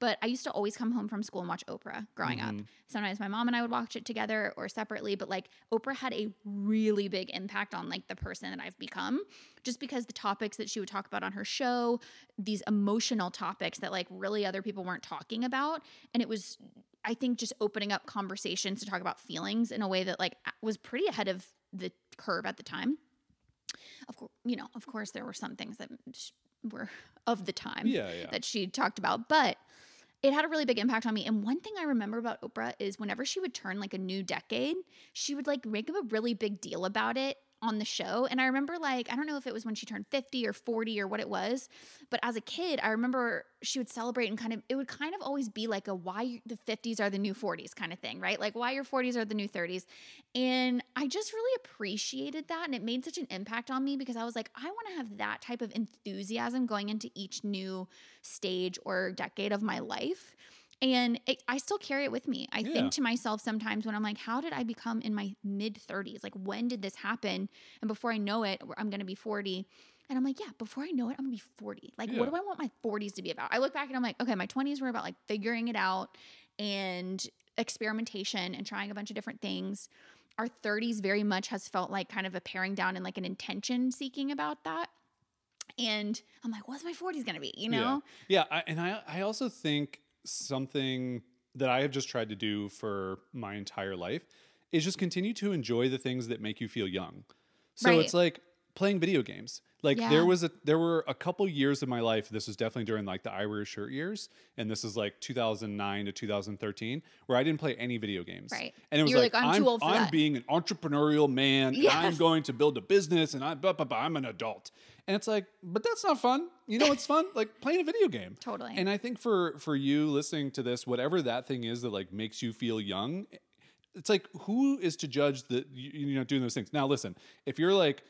But I used to always come home from school and watch Oprah growing up. Mhm. Sometimes my mom and I would watch it together or separately, but like Oprah had a really big impact on like the person that I've become just because the topics that she would talk about on her show, these emotional topics that like really other people weren't talking about. And it was, I think, just opening up conversations to talk about feelings in a way that like was pretty ahead of the curve at the time. Of course, you know, of course, there were some things that sh- were <laughs> of the time Yeah. Yeah. that she talked about, but it had a really big impact on me. And one thing I remember about Oprah is whenever she would turn like a new decade, she would like make a really big deal about it on the show. And I remember like, I don't know if it was when she turned 50 or 40 or what it was, but as a kid, I remember she would celebrate and kind of, it would kind of always be like a why the 50s are the new 40s kind of thing, right? Like why your 40s are the new 30s. And I just really appreciated that. And it made such an impact on me because I was like, I want to have that type of enthusiasm going into each new stage or decade of my life. And it, I still carry it with me. I Yeah. think to myself sometimes when I'm like, how did I become in my mid 30s? Like, when did this happen? And before I know it, I'm going to be 40. And I'm like, yeah, before I know it, I'm going to be 40. Like, Yeah. what do I want my 40s to be about? I look back and I'm like, okay, my 20s were about like figuring it out and experimentation and trying a bunch of different things. Our 30s very much has felt like kind of a paring down and like an intention seeking about that. And I'm like, what's my 40s going to be? You know? Yeah, I, and I I also think something that I have just tried to do for my entire life is just continue to enjoy the things that make you feel young. So Right. it's like playing video games. Like Yeah. there was a there were a couple years of my life. This was definitely during like the IWearYourShirt years, and this is like 2009 to 2013, where I didn't play any video games. Right. And it was like, like, I'm too old for I'm that." being an entrepreneurial man. and I'm going to build a business, and I blah, blah, blah, I'm an adult. And it's like, but that's not fun. You know what's fun? Like playing a video game. Totally. And I think for for you listening to this, whatever that thing is that like makes you feel young, it's like who is to judge that you, you know doing those things? Now listen, if you're like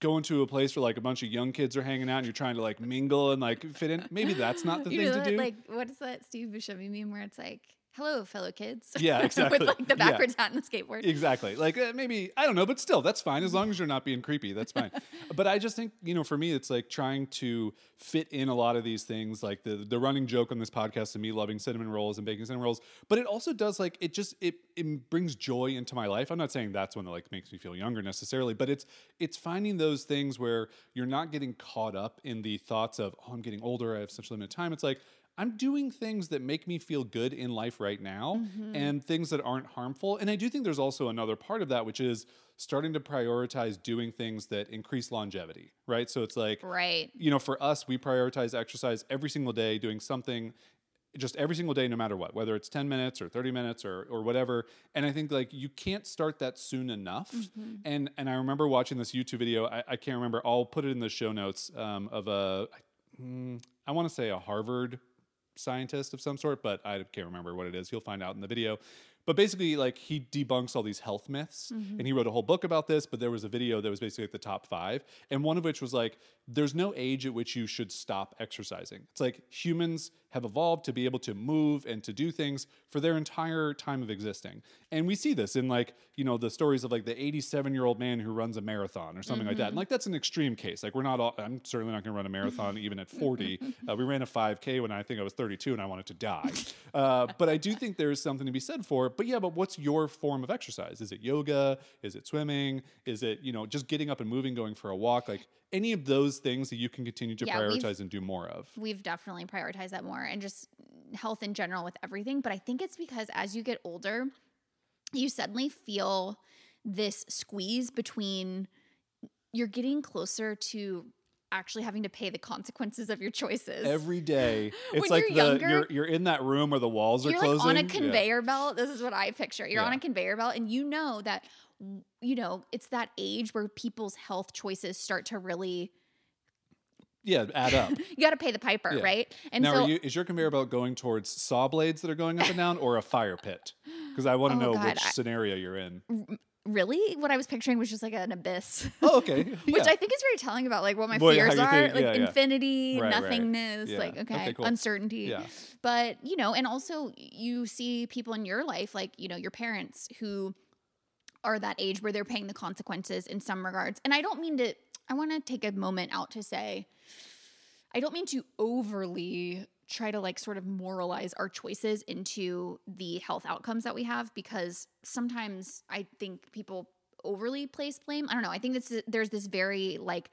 going to a place where like a bunch of young kids are hanging out and you're trying to like mingle and like fit in, maybe that's not the you thing know to do. Like, what is that Steve Buscemi meme where it's like, "Hello, fellow kids." Yeah, <laughs> exactly. With like the Yeah. backwards hat and the skateboard. Exactly. Like uh, maybe I don't know, but still, that's fine as long as you're not being creepy. That's fine. <laughs> but I just think you know, for me, it's like trying to fit in a lot of these things. Like the the running joke on this podcast of me loving cinnamon rolls and baking cinnamon rolls. But it also does like it just it it brings joy into my life. I'm not saying that's one that like makes me feel younger necessarily, but it's it's finding those things where you're not getting caught up in the thoughts of oh, I'm getting older. I have such limited time. It's like I'm doing things that make me feel good in life right now and things that aren't harmful. And I do think there's also another part of that, which is starting to prioritize doing things that increase longevity, right? So it's like, Right. you know, for us, we prioritize exercise every single day, doing something just every single day, no matter what, whether it's 10 minutes or 30 minutes or, or whatever. And I think like you can't start that soon enough. And, and I remember watching this YouTube video. I, I can't remember. I'll put it in the show notes um, of a, mm, I want to say a Harvard scientist of some sort, but I can't remember what it is. You'll find out in the video. But basically, like he debunks all these health myths, and he wrote a whole book about this. But there was a video that was basically like the top five, and one of which was like, "There's no age at which you should stop exercising." It's like humans have evolved to be able to move and to do things for their entire time of existing, and we see this in like you know the stories of like the 87 year old man who runs a marathon or something like that. And like that's an extreme case. Like we're not all. I'm certainly not going to run a marathon <laughs> even at 40. Uh, we ran a 5K when I think I was 32 and I wanted to die. <laughs> Uh, but I do think there is something to be said for. But yeah, but what's your form of exercise? Is it yoga? Is it swimming? Is it you know just getting up and moving, going for a walk? Like any of those things that you can continue to Yeah, prioritize and do more of. we've definitely prioritized that more and just health in general with everything. But I think it's because as you get older, you suddenly feel this squeeze between you're getting closer to actually having to pay the consequences of your choices. Every day, <laughs> it's When like you're the younger, you're you're in that room where the walls are closing. like on a Yeah. conveyor belt. This is what I picture. You're on a conveyor belt, and you know that you know it's that age where people's health choices start to really Yeah, add up. <laughs> you got to pay the piper, Yeah. right? And now, so are you, is your conveyor belt going towards saw blades that are going up and down, or a fire pit? Because I want to <laughs> Oh, know God, which I- scenario you're in. Really, what I was picturing was just like an abyss. <laughs> Oh, okay. <laughs> Which. I think is very telling about like what my Boy, fears are, think- like yeah, yeah. infinity, Right, right. nothingness, Yeah. like okay, Okay, cool. uncertainty. Yeah. But you know, and also you see people in your life, like you know, your parents who are that age where they're paying the consequences in some regards. And I don't mean to. I want to take a moment out to say, I don't mean to overly try to like sort of moralize our choices into the health outcomes that we have because sometimes I think people overly place blame. I don't know. I think this there's this very like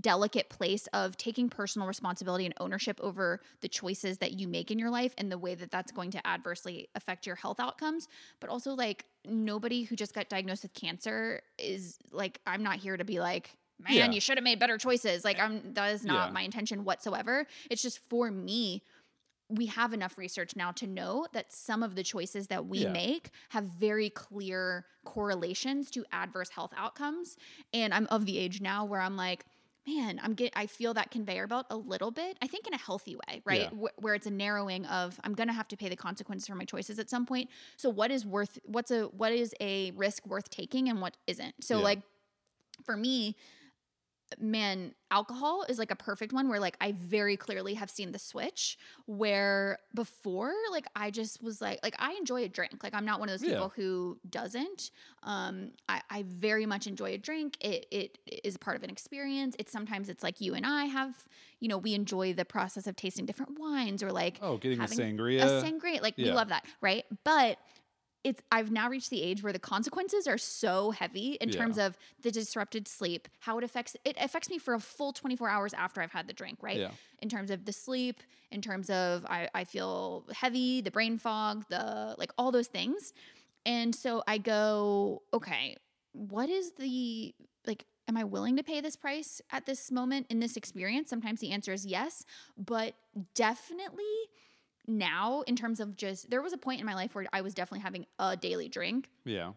delicate place of taking personal responsibility and ownership over the choices that you make in your life and the way that that's going to adversely affect your health outcomes but also like nobody who just got diagnosed with cancer is like i'm not here to be like man Yeah. you should have made better choices like i'm that is not Yeah. my intention whatsoever it's just for me we have enough research now to know that some of the choices that we Yeah. make have very clear correlations to adverse health outcomes and i'm of the age now where i'm like man i'm get i feel that conveyor belt a little bit i think in a healthy way right Yeah. Wh- where it's a narrowing of i'm going to have to pay the consequences for my choices at some point so what is worth what's a what is a risk worth taking and what isn't so Yeah. like for me man alcohol is like a perfect one where like i very clearly have seen the switch where before like i just was like like i enjoy a drink. Like i'm not one of those Yeah. people who doesn't. Um I, I very much enjoy a drink. It it is part of an experience. It's sometimes it's like you and i have you know we enjoy the process of tasting different wines or like Oh, getting a sangria. a sangria. like we love that right? But it's I've now reached the age where the consequences are so heavy in Yeah. terms of the disrupted sleep, how it affects it affects me for a full 24 hours after I've had the drink, right? Yeah. In terms of the sleep, in terms of I, I feel heavy, the brain fog, the like all those things. And so I go, okay, what is the like am I willing to pay this price at this moment in this experience? Sometimes the answer is yes, but definitely now in terms of just there was a point in my life where I was definitely having a daily drink, <laughs> yeah.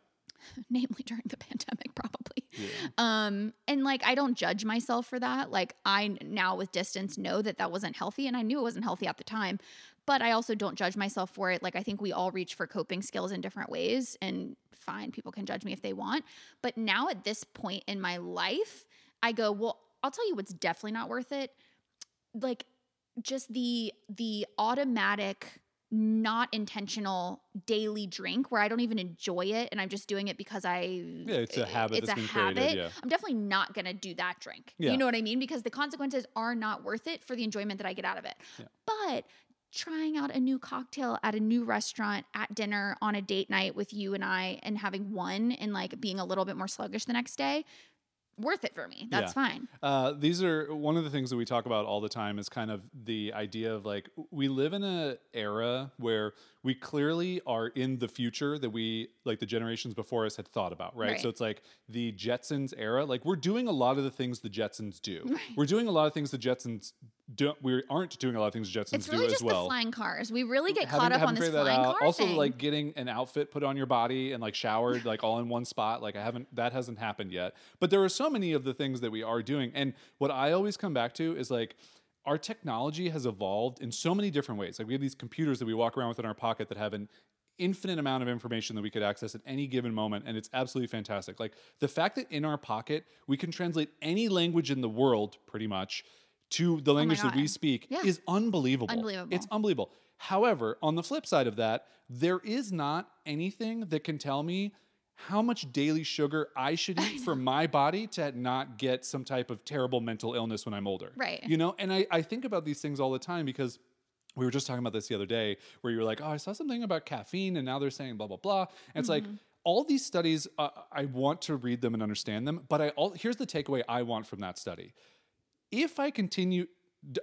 namely during the <laughs> pandemic probably. Yeah. Um and like I don't judge myself for that. Like I now with distance know that that wasn't healthy and I knew it wasn't healthy at the time, but I also don't judge myself for it. Like I think we all reach for coping skills in different ways and fine, people can judge me if they want. But now at this point in my life, I go, well, I'll tell you what's definitely not worth it. Like just the the automatic not intentional daily drink where I don't even enjoy it and I'm just doing it because I Yeah, it's a habit It's a been created, habit. yeah. I'm definitely not gonna do that drink. Yeah. You know what I mean? Because the consequences are not worth it for the enjoyment that I get out of it. Yeah. But trying out a new cocktail at a new restaurant at dinner on a date night with you and I and having one and like being a little bit more sluggish the next day, worth it for me. That's Yeah. fine. Uh, these are one of the things that we talk about all the time is kind of the idea of like we live in an era where we clearly are in the future that we like the generations before us had thought about, right? Right. So it's like the Jetsons era. Like we're doing a lot of the things the Jetsons do. <laughs> We're doing a lot of things the Jetsons do. We aren't doing a lot of things Jetsons It's do really as just well. the flying cars. We really get Haven't- caught up on this flying out. car Also, thing. like getting an outfit put on your body and like showered like all in one spot. Like I haven't that hasn't happened yet. But there are so many of the things that we are doing. And what I always come back to is like our technology has evolved in so many different ways. Like we have these computers that we walk around with in our pocket that have an infinite amount of information that we could access at any given moment and it's absolutely fantastic. Like the fact that in our pocket we can translate any language in the world pretty much to the language that we speak Yeah. is unbelievable. Unbelievable. It's unbelievable. However, on the flip side of that, there is not anything that can tell me how much daily sugar I should <laughs> eat for my body to not get some type of terrible mental illness when I'm older. Right. You know, and I, I think about these things all the time because we were just talking about this the other day where you were like, oh, I saw something about caffeine and now they're saying blah, blah, blah. And it's like, Mm-hmm. all these studies, uh, I want to read them and understand them, but I all here's the takeaway I want from that study. If I continue,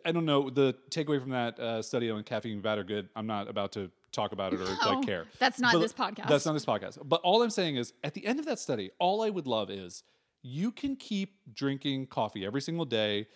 I don't know the takeaway from that uh, study on caffeine bad or good. I'm not about to talk about it or No, like care. that's not But this podcast. That's not this podcast. But all I'm saying is, at the end of that study, all I would love is you can keep drinking coffee every single day.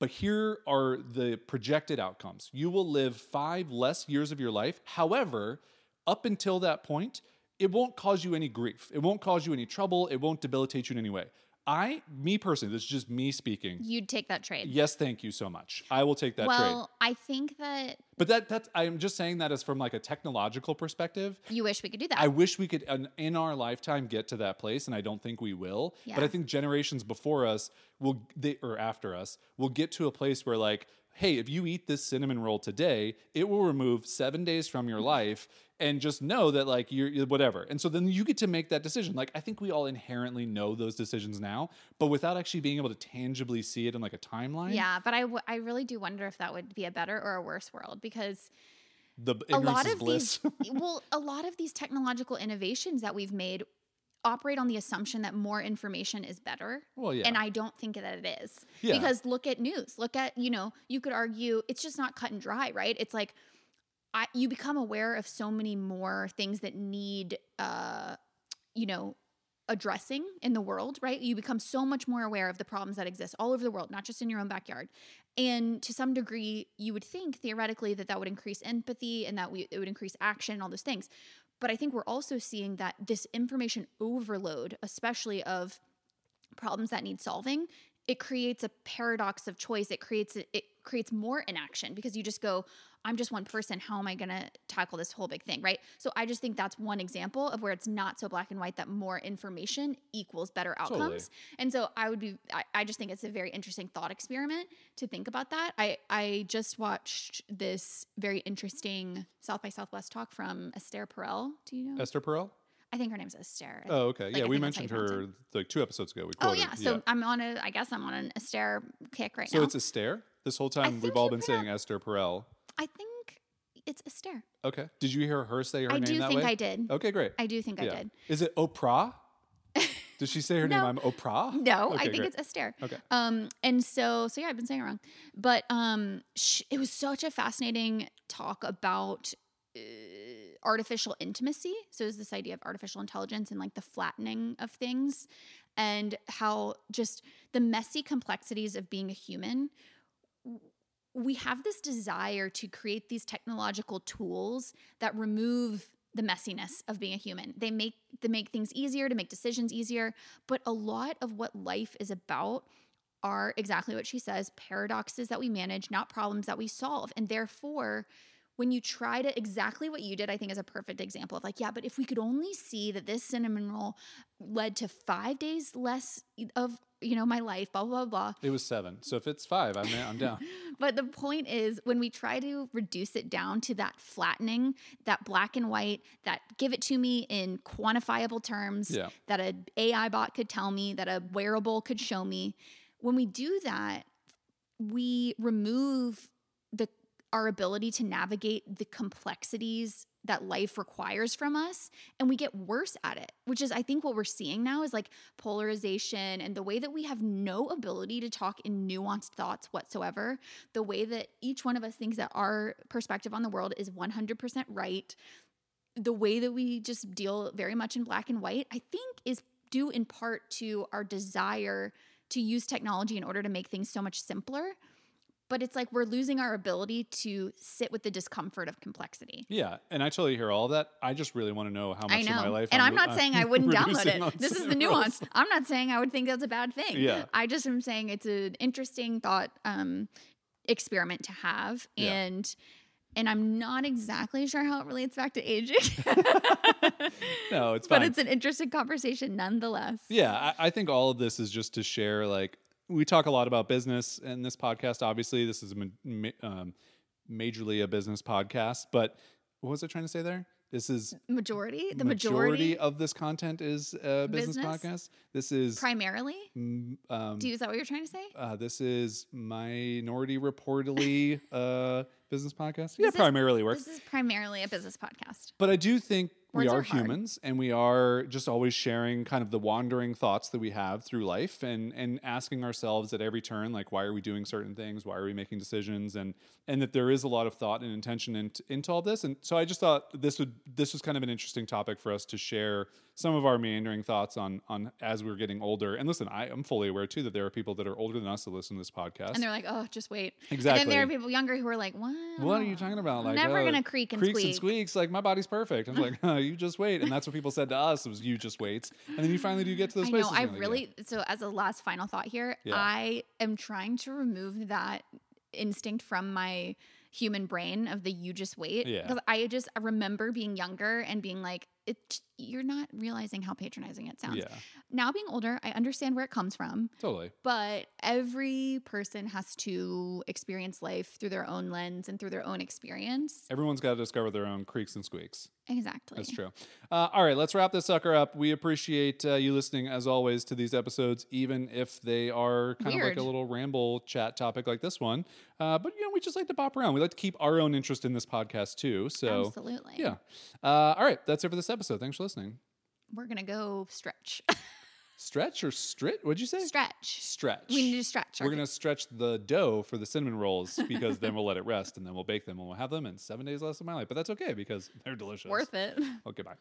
But here are the projected outcomes. You will live five less years of your life. However, up until that point, it won't cause you any grief. It won't cause you any trouble. It won't debilitate you in any way. I, me personally, this is just me speaking. You'd take that trade. Yes, thank you so much. I will take that trade. well, I think that But that that's I'm just saying that as from like a technological perspective. you wish we could do that. I wish we could in- in our lifetime get to that place, and I don't think we will. Yeah. But I think generations before us will they or after us will get to a place where like, hey, if you eat this cinnamon roll today, it will remove seven days from your mm-hmm. life, and just know that like you're you're whatever. And so then you get to make that decision. Like I think we all inherently know those decisions now, but without actually being able to tangibly see it in like a timeline. yeah, but I, w- I really do wonder if that would be a better or a worse world because the a lot of bliss. these <laughs> well a lot of these technological innovations that we've made operate on the assumption that more information is better well, yeah. and i don't think that it is. Yeah. because look at news. Look at you know you could argue it's just not cut and dry right? It's like I, you become aware of so many more things that need uh you know addressing in the world right? You become so much more aware of the problems that exist all over the world not just in your own backyard. And to some degree you would think theoretically that that would increase empathy and that we, it would increase action and all those things but i think we're also seeing that this information overload especially of problems that need solving it creates a paradox of choice. It creates it creates more inaction because you just go i'm just one person. How am i going to tackle this whole big thing right? So i just think that's one example of where it's not so black and white that more information equals better outcomes. Totally. and so i would be I, I just think it's a very interesting thought experiment to think about that. I i just watched this very interesting south by southwest talk from esther perel. Do you know? Esther Perel. I think her name's esther Oh, okay. Like, yeah, I we mentioned her like two episodes ago. We Oh quoted. yeah, so I'm on a. I guess I'm on an Esther kick right So now. So it's Esther. This whole time we've all been saying Esther Perel. I think it's Esther. Okay. Did you hear her say her name I name I do that think way? I did. Okay, great. I do think I did. Is it Oprah? <laughs> Did she say her name? No. I'm Oprah. No, I think great. it's Esther. Okay. Um, and so so yeah, I've been saying it wrong, but um, sh- it was such a fascinating talk about. Uh, artificial intimacy so is this idea of artificial intelligence and like the flattening of things and how just the messy complexities of being a human we have this desire to create these technological tools that remove the messiness of being a human. They make they make things easier to make decisions easier, but a lot of what life is about are exactly what she says, paradoxes that we manage, not problems that we solve. And therefore, when you try to exactly what you did, I think is a perfect example of like, yeah, but if we could only see that this cinnamon roll led to five days less of, you know, my life, blah, blah, blah. It was seven. So if it's five, I'm I'm down. <laughs> But the point is, when we try to reduce it down to that flattening, that black and white, that give it to me in quantifiable terms, Yeah. that a AI bot could tell me, that a wearable could show me. When we do that, we remove our ability to navigate the complexities that life requires from us and we get worse at it which is i think what we're seeing now is like polarization and the way that we have no ability to talk in nuanced thoughts whatsoever. The way that each one of us thinks that our perspective on the world is 100% right. The way that we just deal very much in black and white i think is due in part to our desire to use technology in order to make things so much simpler but it's like we're losing our ability to sit with the discomfort of complexity. Yeah, and I totally hear all of that. I just really want to know how much I of my know. life. and I'm re- not saying I wouldn't <laughs> download it. This is the nuance. I'm not saying I would think that's a bad thing. Yeah. I just am saying it's an interesting thought um, experiment to have Yeah. and and I'm not exactly sure how it relates back to aging. <laughs> No, it's fine. but it's an interesting conversation nonetheless. Yeah, I, I think all of this is just to share. Like, we talk a lot about business in this podcast. Obviously, this is ma- um, majorly a business podcast. But what was I trying to say there? This is Majority, the majority, of this content is a business, Business? podcast. This is primarily. um, Do you, is that what you're trying to say? uh, this is minority reportedly <laughs> uh, business podcast. Yeah, This is- primarily works. This is primarily a business podcast. But I do think we are, are humans and we are just always sharing kind of the wandering thoughts that we have through life and and asking ourselves at every turn like why are we doing certain things? Why are we making decisions? And and that there is a lot of thought and intention into, into all this. And so I just thought this would this was kind of an interesting topic for us to share some of our meandering thoughts on on as we're getting older and listen I am fully aware too that there are people that are older than us that listen to this podcast And they're like, oh, just wait. Exactly. And then there are people younger who are like, what? what are you talking about? Like never uh, gonna creak and creaks squeak. and squeaks. Like my body's perfect. I'm like, oh, you just wait, and that's what people said to us was you just wait, and then you finally do get to those I know. places. I you're like, really. So, as a last final thought here, Yeah. I am trying to remove that instinct from my human brain of the you just wait Yeah. because I just I remember being younger and being like it you're not realizing how patronizing it sounds. yeah, Now being older, I understand where it comes from, totally. but every person has to experience life through their own lens and through their own experience. Everyone's got to discover their own creaks and squeaks. Exactly. That's true. Uh, all right, let's wrap this sucker up. We appreciate uh, you listening as always to these episodes, even if they are kind of like a little ramble chat topic like this one. Uh, but you know, we just like to bop around. We like to keep our own interest in this podcast too. So Absolutely. yeah. Uh, all right, that's it for this episode. Thanks for listening. We're gonna go stretch. <laughs> Stretch or strit? What'd you say? stretch. Stretch. We need to stretch. We're our- gonna stretch the dough for the cinnamon rolls because then we'll let it rest and then we'll bake them and we'll have them in seven days less of my life. But that's okay because they're delicious. worth it. Okay, bye.